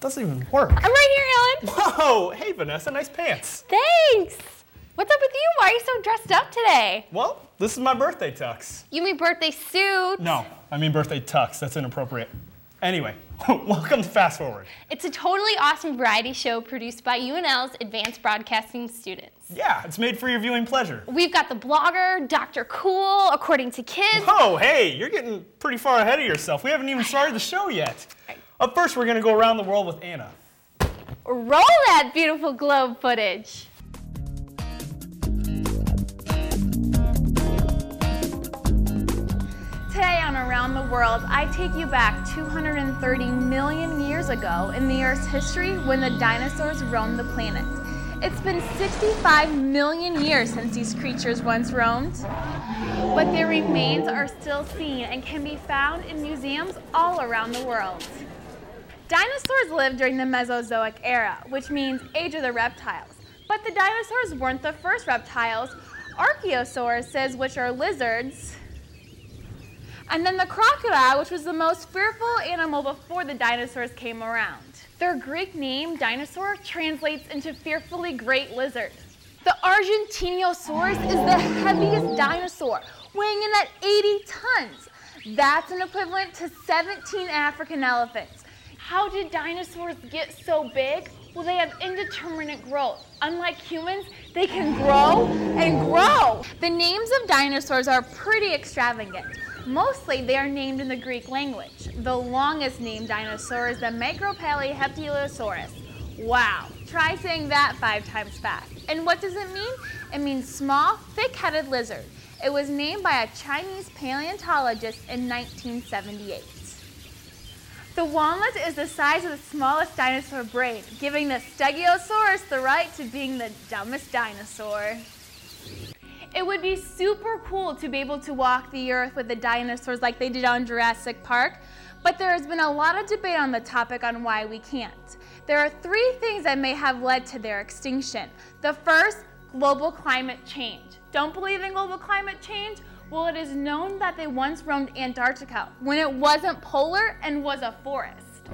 doesn't even work. I'm right here, Alan. Whoa! Hey, Vanessa, nice pants. Thanks. What's up with you? Why are you so dressed up today? Well, this is my birthday tux. You mean birthday suit? No, I mean birthday tux. That's inappropriate. Anyway, welcome to Fast Forward. It's a totally awesome variety show produced by UNL's advanced broadcasting students. Yeah, it's made for your viewing pleasure. We've got the blogger, Dr. Cool, according to kids. Whoa, hey, you're getting pretty far ahead of yourself. We haven't even started the show yet. Up first, we're gonna go around the world with Anna. Roll that beautiful globe footage. Today on Around the World, I take you back 230 million years ago in the Earth's history when the dinosaurs roamed the planet. It's been 65 million years since these creatures once roamed, but their remains are still seen and can be found in museums all around the world. Dinosaurs lived during the Mesozoic era, which means age of the reptiles. But the dinosaurs weren't the first reptiles. Archaeosauruses, which are lizards, and then the crocodile, which was the most fearful animal before the dinosaurs came around. Their Greek name, dinosaur, translates into fearfully great lizard. The Argentinosaurus is the heaviest dinosaur, weighing in at 80 tons. That's an equivalent to 17 African elephants. How did dinosaurs get so big? Well, they have indeterminate growth. Unlike humans, they can grow and grow. The names of dinosaurs are pretty extravagant. Mostly, they are named in the Greek language. The longest named dinosaur is the Micropachycephalosaurus. Wow, try saying that five times fast. And what does it mean? It means small, thick-headed lizard. It was named by a Chinese paleontologist in 1978. The walnut is the size of the smallest dinosaur brain, giving the Stegosaurus the right to being the dumbest dinosaur. It would be super cool to be able to walk the earth with the dinosaurs like they did on Jurassic Park, but there has been a lot of debate on the topic on why we can't. There are three things that may have led to their extinction. The first, global climate change. Don't believe in global climate change? Well, it is known that they once roamed Antarctica when it wasn't polar and was a forest.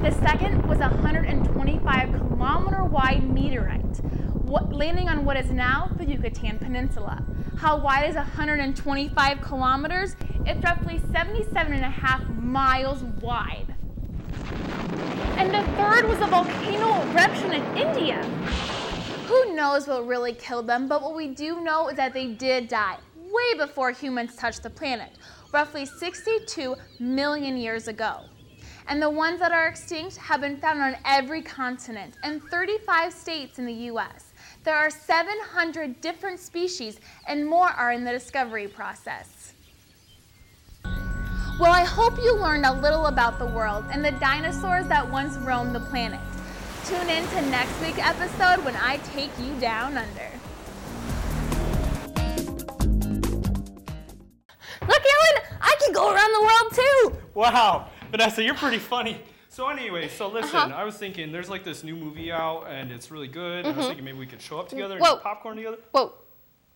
The second was a 125 kilometer wide meteorite landing on what is now the Yucatan Peninsula. How wide is 125 kilometers? It's roughly 77 and a half miles wide. And the third was a volcano eruption in India. Who knows what really killed them, but what we do know is that they did die way before humans touched the planet, roughly 62 million years ago. And the ones that are extinct have been found on every continent and 35 states in the US. There are 700 different species, and more are in the discovery process. Well, I hope you learned a little about the world and the dinosaurs that once roamed the planet. Tune in to next week's episode when I take you down under. Look, Ellen, I can go around the world too. Wow, Vanessa, you're pretty funny. So anyway, so listen, Uh-huh. I was thinking there's like this new movie out and it's really good. and I was thinking maybe we could show up together and Mm-hmm. Whoa. eat popcorn together. Whoa,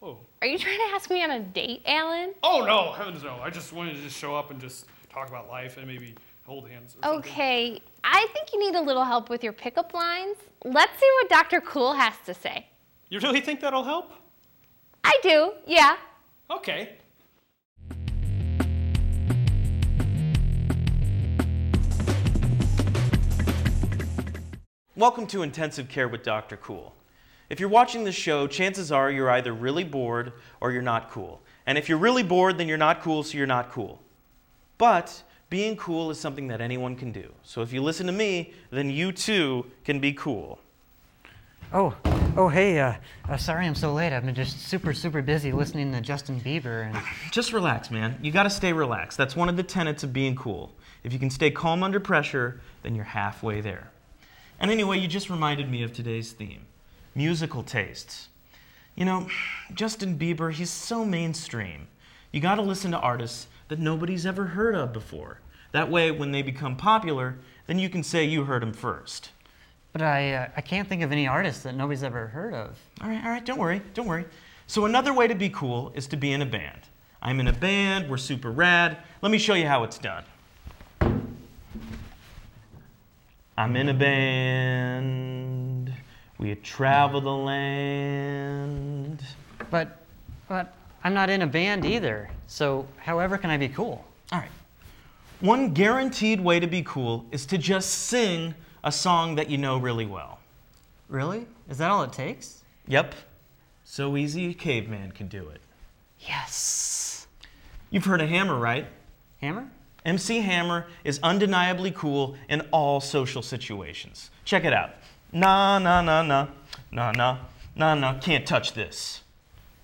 Whoa. are you trying to ask me on a date, Alan? Oh no, heavens no. I just wanted to just show up and just talk about life and maybe hold hands or something. Okay, I think you need a little help with your pickup lines. Let's see what Dr. Cool has to say. You really think that'll help? I do, yeah. Okay. Welcome to Intensive Care with Dr. Cool. If you're watching this show, chances are you're either really bored or you're not cool. And if you're really bored, then you're not cool, so you're not cool. But being cool is something that anyone can do. So if you listen to me, then you too can be cool. Oh, oh, hey, uh, uh, sorry I'm so late. I've been just super, super busy listening to Justin Bieber and. Just relax, man. You gotta stay relaxed. That's one of the tenets of being cool. If you can stay calm under pressure, then you're halfway there. And anyway, you just reminded me of today's theme musical tastes. You know, Justin Bieber, he's so mainstream. You gotta listen to artists that nobody's ever heard of before. That way, when they become popular, then you can say you heard them first. But I, uh, I can't think of any artists that nobody's ever heard of. All right, all right, don't worry, don't worry. So, another way to be cool is to be in a band. I'm in a band, we're super rad. Let me show you how it's done. I'm in a band. We travel the land. But, but I'm not in a band either. So, however can I be cool? All right. One guaranteed way to be cool is to just sing a song that you know really well. Really? Is that all it takes? Yep. So easy a caveman could do it. Yes. You've heard of Hammer, right? Hammer? MC Hammer is undeniably cool in all social situations. Check it out. Nah, nah, nah, nah, nah, nah, nah, nah, can't touch this.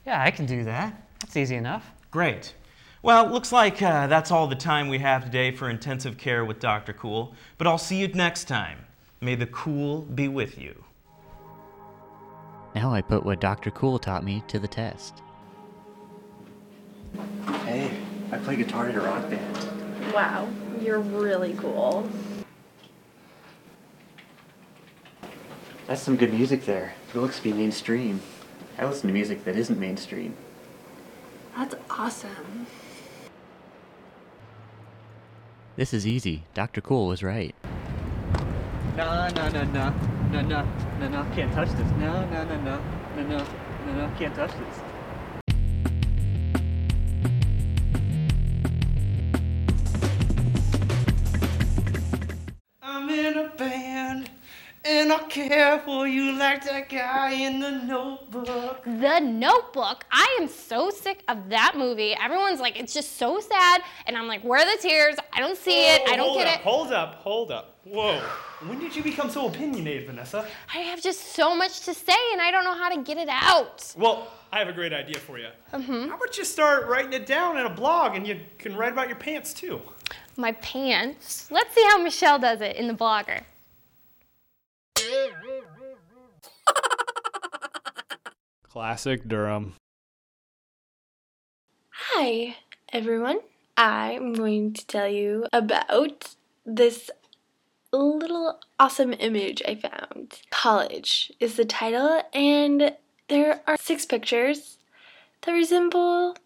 Yeah, I can do that. That's easy enough. Great. Well, looks like uh, that's all the time we have today for intensive care with Dr. Cool, but I'll see you next time. May the cool be with you. Now I put what Dr. Cool taught me to the test. Hey, I play guitar in a rock band. Wow, you're really cool. That's some good music there. It looks to be mainstream. I listen to music that isn't mainstream. That's awesome. This is easy. Dr. Cool was right. No, no, no, no, no, no, no, no, can't touch this. No, no, no, no, no, no, no, no, can't touch this. And I care for you like that guy in the notebook. The Notebook. I am so sick of that movie. Everyone's like, it's just so sad, and I'm like, where are the tears? I don't see it. I don't hold get up, it. Hold up, hold up. Whoa. When did you become so opinionated, Vanessa? I have just so much to say, and I don't know how to get it out. Well, I have a great idea for you. Mm-hmm. How about you start writing it down in a blog and you can write about your pants too? My pants. Let's see how Michelle does it in the blogger. Classic Durham. Hi, everyone. I'm going to tell you about this little awesome image I found. College is the title, and there are six pictures that resemble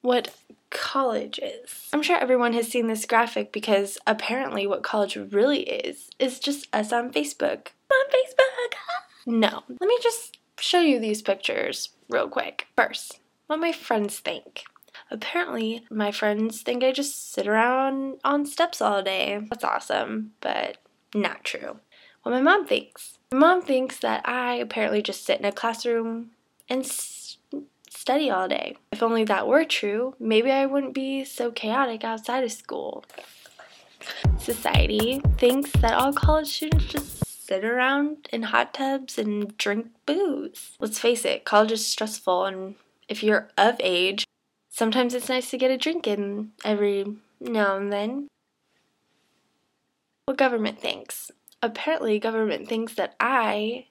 what college is. I'm sure everyone has seen this graphic because apparently, what college really is is just us on Facebook. On Facebook! No, let me just show you these pictures real quick. First, what my friends think. Apparently, my friends think I just sit around on steps all day. That's awesome, but not true. What my mom thinks. My mom thinks that I apparently just sit in a classroom and s- study all day. If only that were true, maybe I wouldn't be so chaotic outside of school. Society thinks that all college students just sit around in hot tubs and drink booze. Let's face it, college is stressful, and if you're of age, sometimes it's nice to get a drink in every now and then. What government thinks. Apparently, government thinks that I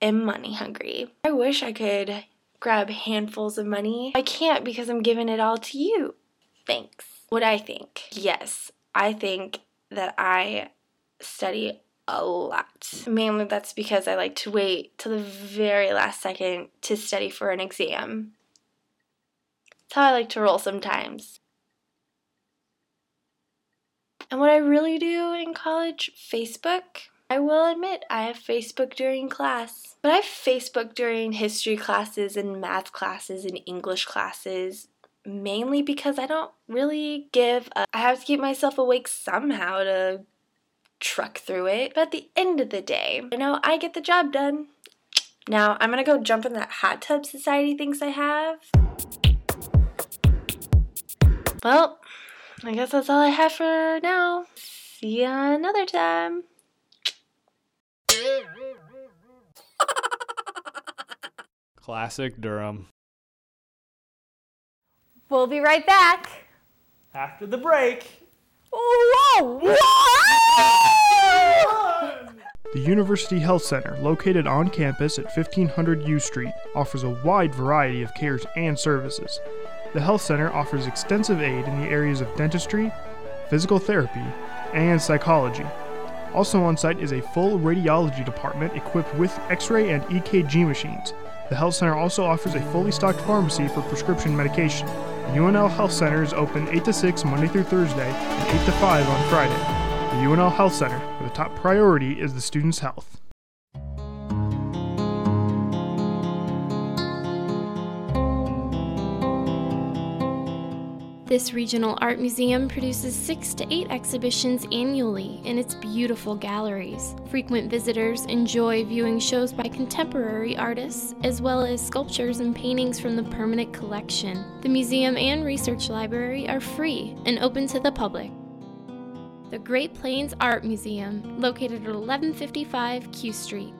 am money hungry. I wish I could grab handfuls of money. I can't because I'm giving it all to you. Thanks. What I think. Yes, I think that I study a lot. Mainly that's because I like to wait till the very last second to study for an exam. That's how I like to roll sometimes. And what I really do in college, Facebook. I will admit I have Facebook during class, but I have Facebook during history classes and math classes and English classes mainly because I don't really give a, I have to keep myself awake somehow to truck through it. But at the end of the day, you know, I get the job done. Now, I'm gonna go jump in that hot tub society thinks I have. Well, I guess that's all I have for now. See ya another time. Classic Durham. We'll be right back. After the break. Whoa! Whoa! The University Health Center, located on campus at 1500 U Street, offers a wide variety of cares and services. The Health Center offers extensive aid in the areas of dentistry, physical therapy, and psychology. Also on site is a full radiology department equipped with x ray and EKG machines. The Health Center also offers a fully stocked pharmacy for prescription medication. The UNL Health Center is open 8 to 6 Monday through Thursday and 8 to 5 on Friday. UNL Health Center, where the top priority is the student's health. This regional art museum produces six to eight exhibitions annually in its beautiful galleries. Frequent visitors enjoy viewing shows by contemporary artists, as well as sculptures and paintings from the permanent collection. The museum and research library are free and open to the public. The Great Plains Art Museum, located at 1155 Q Street.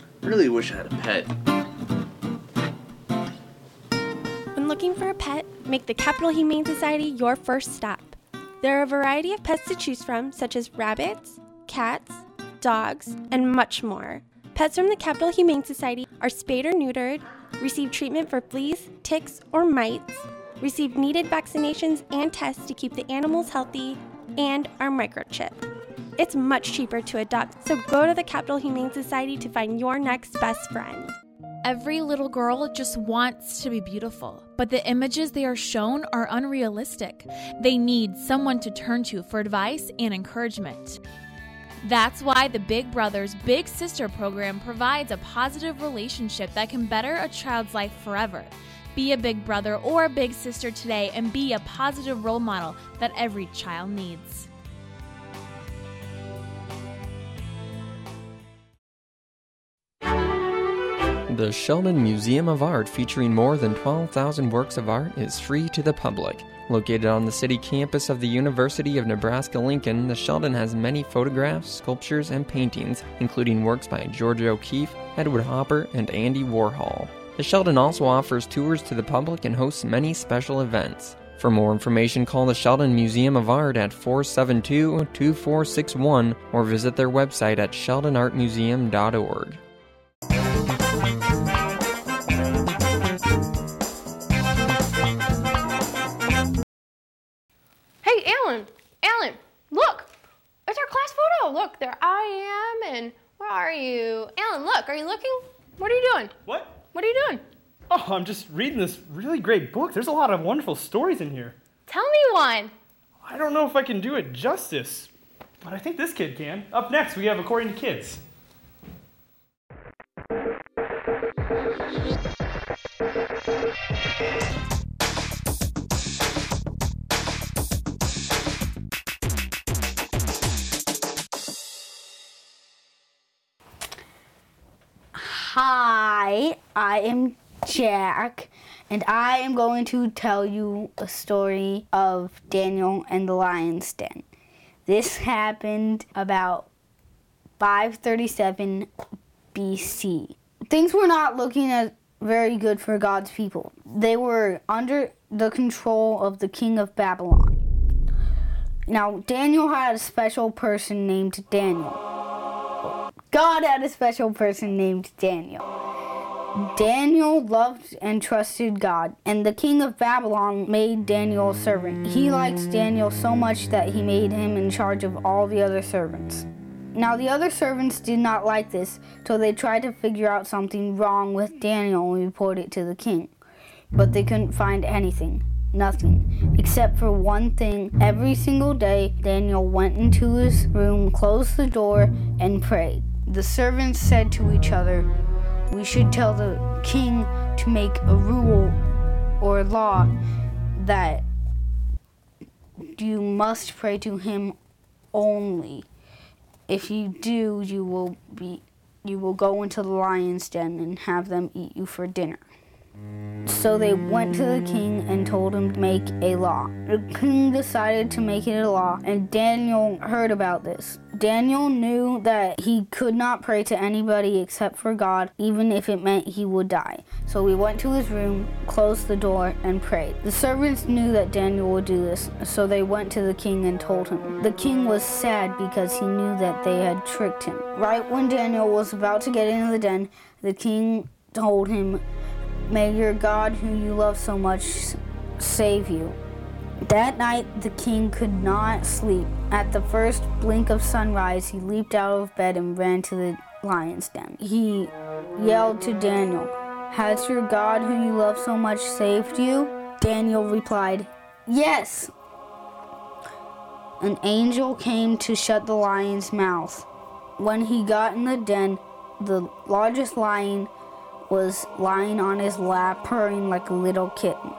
I Really wish I had a pet. When looking for a pet, make the Capital Humane Society your first stop. There are a variety of pets to choose from, such as rabbits, cats, dogs, and much more. Pets from the Capital Humane Society are spayed or neutered, receive treatment for fleas, ticks, or mites, receive needed vaccinations and tests to keep the animals healthy, and are microchipped. It's much cheaper to adopt, so go to the Capital Humane Society to find your next best friend. Every little girl just wants to be beautiful, but the images they are shown are unrealistic. They need someone to turn to for advice and encouragement. That's why the Big Brothers Big Sister program provides a positive relationship that can better a child's life forever. Be a big brother or a big sister today and be a positive role model that every child needs. The Sheldon Museum of Art, featuring more than 12,000 works of art, is free to the public. Located on the city campus of the University of Nebraska Lincoln, the Sheldon has many photographs, sculptures, and paintings, including works by George O'Keeffe, Edward Hopper, and Andy Warhol. The Sheldon also offers tours to the public and hosts many special events. For more information, call the Sheldon Museum of Art at 472 2461 or visit their website at sheldonartmuseum.org. Hey, Alan, Alan, look, it's our class photo. Look, there I am, and where are you? Alan, look, are you looking? What are you doing? What? What are you doing? Oh, I'm just reading this really great book. There's a lot of wonderful stories in here. Tell me one. I don't know if I can do it justice, but I think this kid can. Up next, we have According to Kids. Hi, I am Jack, and I am going to tell you a story of Daniel and the lion's den. This happened about 537 BC. Things were not looking as very good for God's people. They were under the control of the king of Babylon. Now, Daniel had a special person named Daniel. God had a special person named Daniel. Daniel loved and trusted God, and the king of Babylon made Daniel a servant. He liked Daniel so much that he made him in charge of all the other servants. Now, the other servants did not like this, so they tried to figure out something wrong with Daniel and report it to the king. But they couldn't find anything. Nothing. Except for one thing. Every single day, Daniel went into his room, closed the door, and prayed. The servants said to each other, We should tell the king to make a rule or law that you must pray to him only. If you do, you will be you will go into the lion's den and have them eat you for dinner. So they went to the king and told him to make a law. The king decided to make it a law, and Daniel heard about this. Daniel knew that he could not pray to anybody except for God, even if it meant he would die. So he went to his room, closed the door, and prayed. The servants knew that Daniel would do this, so they went to the king and told him. The king was sad because he knew that they had tricked him. Right when Daniel was about to get into the den, the king told him, May your God, who you love so much, save you. That night, the king could not sleep. At the first blink of sunrise, he leaped out of bed and ran to the lion's den. He yelled to Daniel, Has your God, who you love so much, saved you? Daniel replied, Yes. an angel came to shut the lion's mouth. When he got in the den, the largest lion was lying on his lap, purring like a little kitten.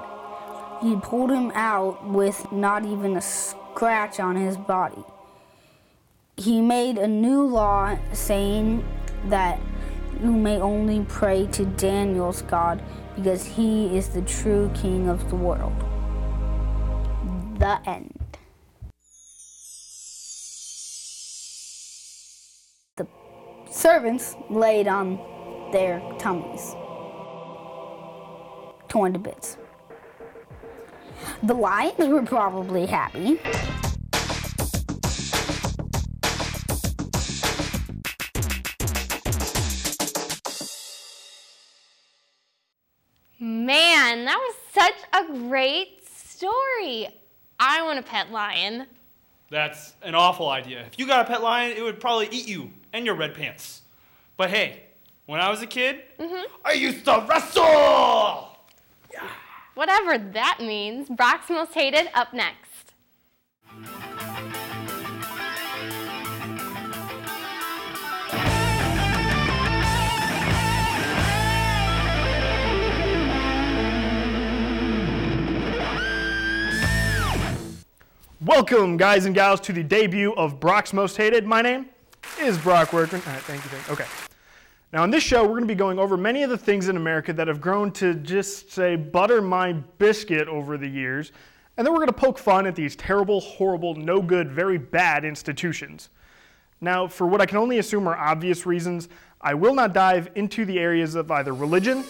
He pulled him out with not even a scratch on his body. He made a new law saying that you may only pray to Daniel's God because he is the true king of the world. The end. The servants laid on their tummies, torn to bits. The lions were probably happy. Man, that was such a great story. I want a pet lion. That's an awful idea. If you got a pet lion, it would probably eat you and your red pants. But hey, when I was a kid, mm-hmm. I used to wrestle! Whatever that means. Brock's Most Hated up next. Welcome, guys and gals, to the debut of Brock's Most Hated. My name is Brock Workman. All right, thank you. Thank you. Okay. Now, in this show, we're going to be going over many of the things in America that have grown to just say butter my biscuit over the years, and then we're going to poke fun at these terrible, horrible, no good, very bad institutions. Now, for what I can only assume are obvious reasons, I will not dive into the areas of either religion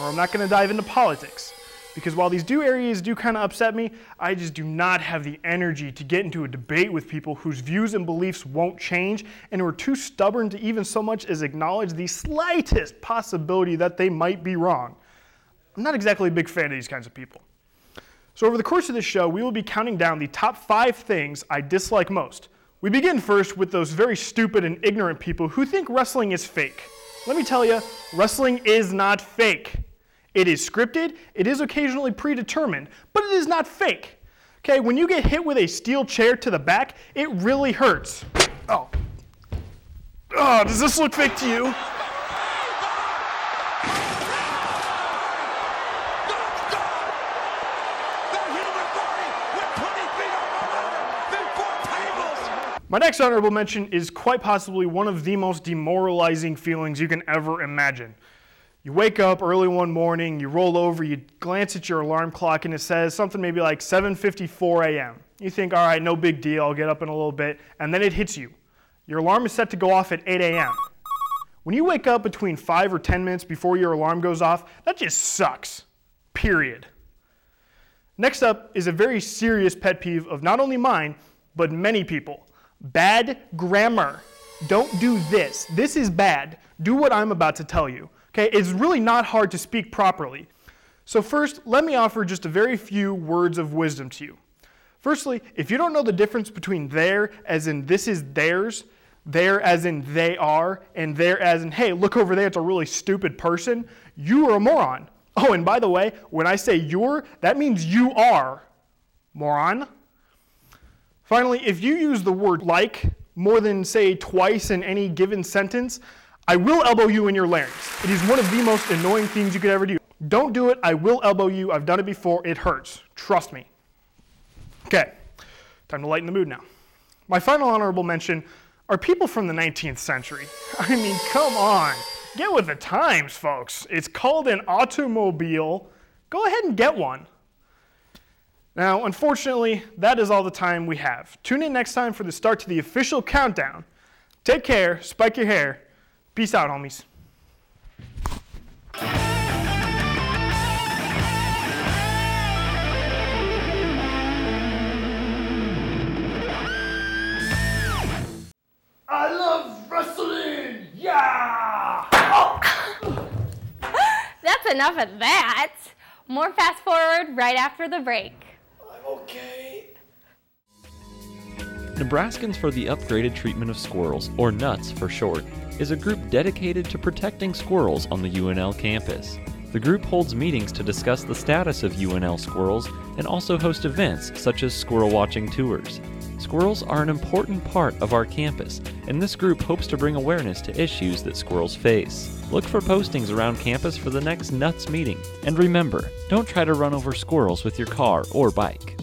or I'm not going to dive into politics. Because while these do areas do kind of upset me, I just do not have the energy to get into a debate with people whose views and beliefs won't change and who are too stubborn to even so much as acknowledge the slightest possibility that they might be wrong. I'm not exactly a big fan of these kinds of people. So, over the course of this show, we will be counting down the top five things I dislike most. We begin first with those very stupid and ignorant people who think wrestling is fake. Let me tell you, wrestling is not fake. It is scripted, it is occasionally predetermined, but it is not fake. Okay, when you get hit with a steel chair to the back, it really hurts. Oh. Oh, does this look fake to you? My next honorable mention is quite possibly one of the most demoralizing feelings you can ever imagine. You wake up early one morning, you roll over, you glance at your alarm clock, and it says something maybe like 7:54 a.m. You think, all right, no big deal, I'll get up in a little bit, and then it hits you. Your alarm is set to go off at 8 a.m. When you wake up between five or 10 minutes before your alarm goes off, that just sucks. Period. Next up is a very serious pet peeve of not only mine, but many people. Bad grammar. Don't do this. This is bad. Do what I'm about to tell you. Okay, it's really not hard to speak properly. So, first, let me offer just a very few words of wisdom to you. Firstly, if you don't know the difference between there as in this is theirs, there as in they are, and there as in hey, look over there, it's a really stupid person, you are a moron. Oh, and by the way, when I say you're, that means you are. Moron. Finally, if you use the word like more than, say, twice in any given sentence, I will elbow you in your larynx. It is one of the most annoying things you could ever do. Don't do it. I will elbow you. I've done it before. It hurts. Trust me. Okay, time to lighten the mood now. My final honorable mention are people from the 19th century. I mean, come on. Get with the times, folks. It's called an automobile. Go ahead and get one. Now, unfortunately, that is all the time we have. Tune in next time for the start to the official countdown. Take care, spike your hair. Peace out, homies. I love wrestling! Yeah! That's enough of that. More fast forward right after the break. Nebraskans for the Upgraded Treatment of Squirrels, or NUTS for short, is a group dedicated to protecting squirrels on the UNL campus. The group holds meetings to discuss the status of UNL squirrels and also host events such as squirrel watching tours. Squirrels are an important part of our campus, and this group hopes to bring awareness to issues that squirrels face. Look for postings around campus for the next Nuts meeting. And remember, don't try to run over squirrels with your car or bike.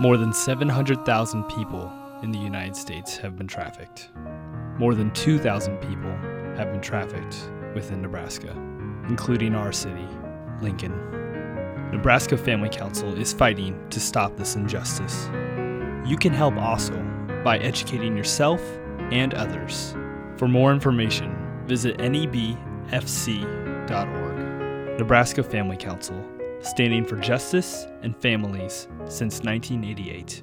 More than 700,000 people in the United States have been trafficked. More than 2,000 people have been trafficked within Nebraska, including our city, Lincoln. Nebraska Family Council is fighting to stop this injustice. You can help also by educating yourself and others. For more information, visit nebfc.org. Nebraska Family Council, standing for justice and families since 1988.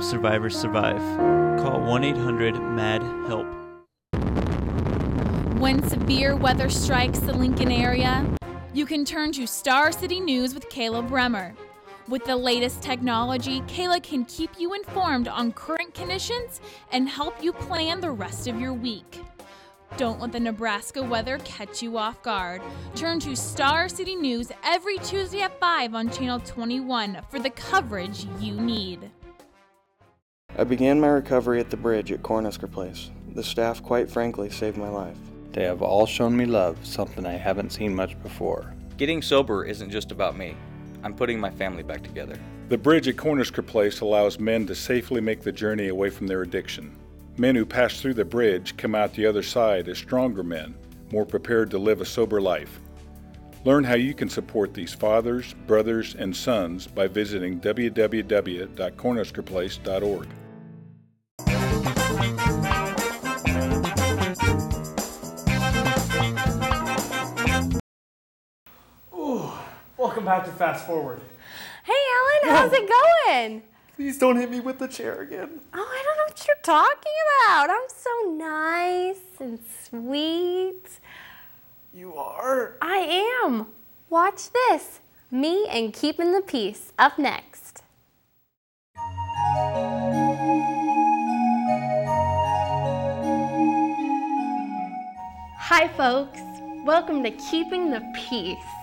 Help survivors survive. Call 1 800 MAD HELP. When severe weather strikes the Lincoln area, you can turn to Star City News with Kayla Bremer. With the latest technology, Kayla can keep you informed on current conditions and help you plan the rest of your week. Don't let the Nebraska weather catch you off guard. Turn to Star City News every Tuesday at 5 on Channel 21 for the coverage you need. I began my recovery at the bridge at Cornhusker Place. The staff, quite frankly, saved my life. They have all shown me love, something I haven't seen much before. Getting sober isn't just about me. I'm putting my family back together. The bridge at Cornhusker Place allows men to safely make the journey away from their addiction. Men who pass through the bridge come out the other side as stronger men, more prepared to live a sober life. Learn how you can support these fathers, brothers, and sons by visiting www.cornhuskerplace.org. welcome back to Fast Forward. Hey, Ellen, how's it going? Please don't hit me with the chair again. Oh, I don't know what you're talking about. I'm so nice and sweet. You are? I am. Watch this. Me and keeping the peace up next. Hi, folks. Welcome to Keeping the Peace.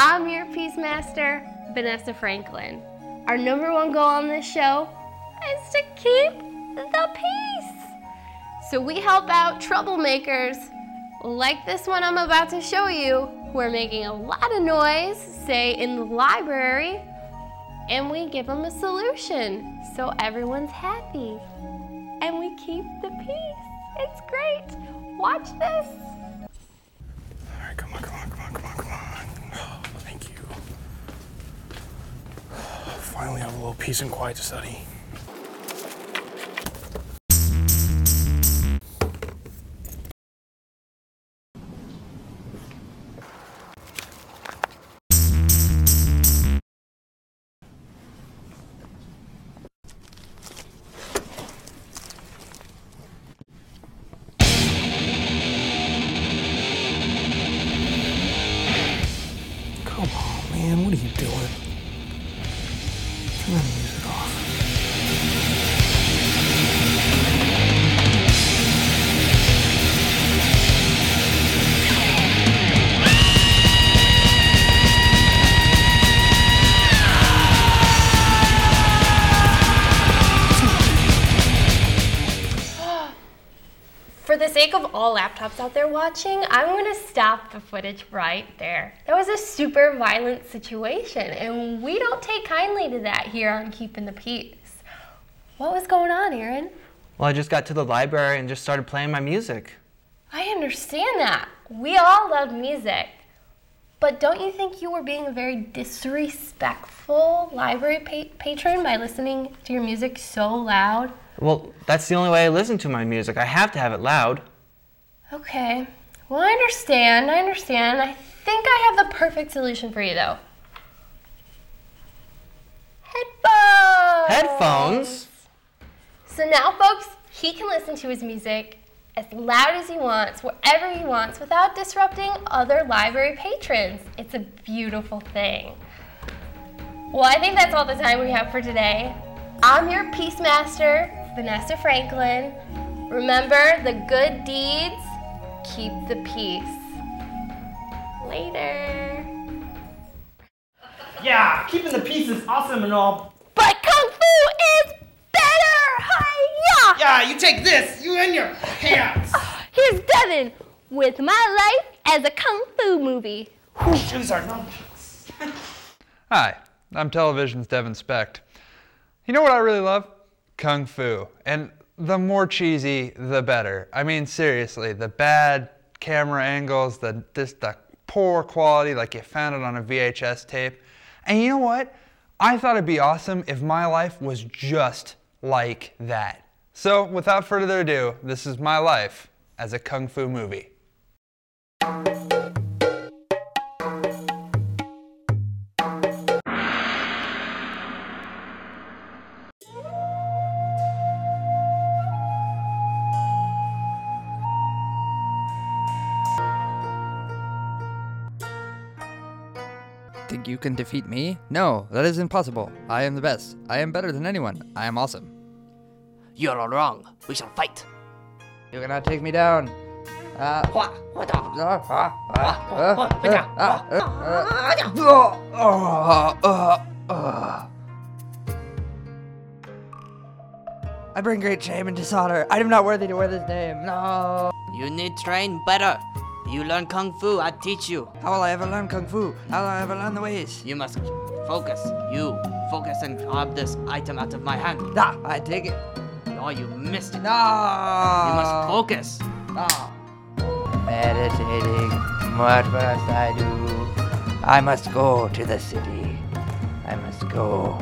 I'm your Peace Master, Vanessa Franklin. Our number one goal on this show is to keep the peace. So we help out troublemakers like this one I'm about to show you, who are making a lot of noise, say in the library, and we give them a solution so everyone's happy. And we keep the peace. It's great. Watch this. Thank you. Finally have a little peace and quiet to study. Laptops out there watching, I'm to stop the footage right there. That was a super violent situation, and we don't take kindly to that here on Keeping the Peace. What was going on, Aaron? Well, I just got to the library and just started playing my music. I understand that. We all love music. But don't you think you were being a very disrespectful library pa- patron by listening to your music so loud? Well, that's the only way I listen to my music. I have to have it loud. Okay. Well, I understand. I understand. I think I have the perfect solution for you, though. Headphones. Headphones? So now, folks, he can listen to his music as loud as he wants, wherever he wants, without disrupting other library patrons. It's a beautiful thing. Well, I think that's all the time we have for today. I'm your Peace Master, Vanessa Franklin. Remember, the good deeds keep the peace. Later. Yeah, keeping the peace is awesome and all. But Kung Fu is better! Hiya! Yeah, you take this, you and your hands. Here's Devin with my life as a Kung Fu movie. Use our nunchucks. Hi, I'm television's Devin Specht. You know what I really love? Kung Fu. And the more cheesy, the better. I mean, seriously, the bad camera angles, the just the poor quality, like you found it on a VHS tape. And you know what? I thought it'd be awesome if my life was just like that. So, without further ado, this is my life as a kung fu movie. Think you can defeat me? No, that is impossible. I am the best. I am better than anyone. I am awesome. You're all wrong. We shall fight. You cannot take me down. I bring great shame and dishonor. I am not worthy to wear this name. No. You need train better. You learn kung fu, I teach you. How will I ever learn kung fu? How will I ever learn the ways? You must focus. You focus and grab this item out of my hand. Ah, I take it. Oh, you missed it. No. You must focus. Ah. Meditating. What must I do? I must go to the city. I must go.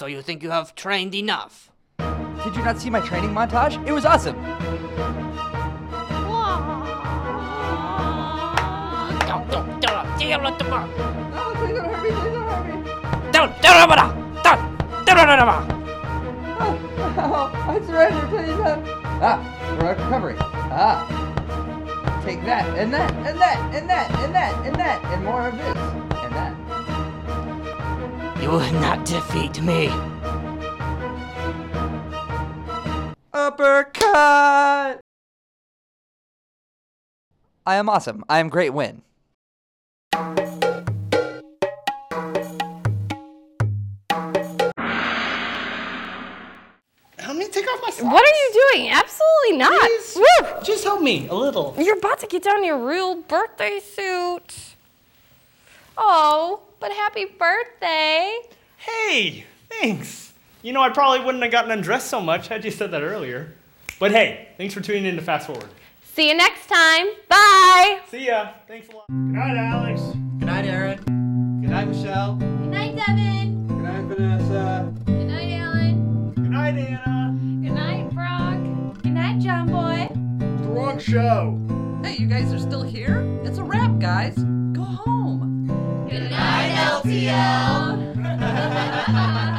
So you think you have trained enough? Did you not see my training montage? It was awesome. Don't, don't, don't, don't, don't, don't, I surrender, please. Ah, heroic recovery. Ah. Take that, and that, and that, and that, and that, and that, and more of this. You will not defeat me. Uppercut! I am awesome. I am great win. Help me take off my socks. What are you doing? Absolutely not. Please, Woo! Just help me a little. You're about to get down your real birthday suit. Oh, but happy birthday. Hey, thanks. You know, I probably wouldn't have gotten undressed so much had you said that earlier. But hey, thanks for tuning in to Fast Forward. See you next time. Bye. See ya. Thanks a lot. Good night, Alex. Good night, Aaron. Good night, Michelle. Good night, Devin. Good night, Vanessa. Good night, Alan. Good night, Anna. Good night, Brock. Good night, John Boy. It's the wrong show. Hey, you guys are still here? It's a wrap, guys. Go home. LTL.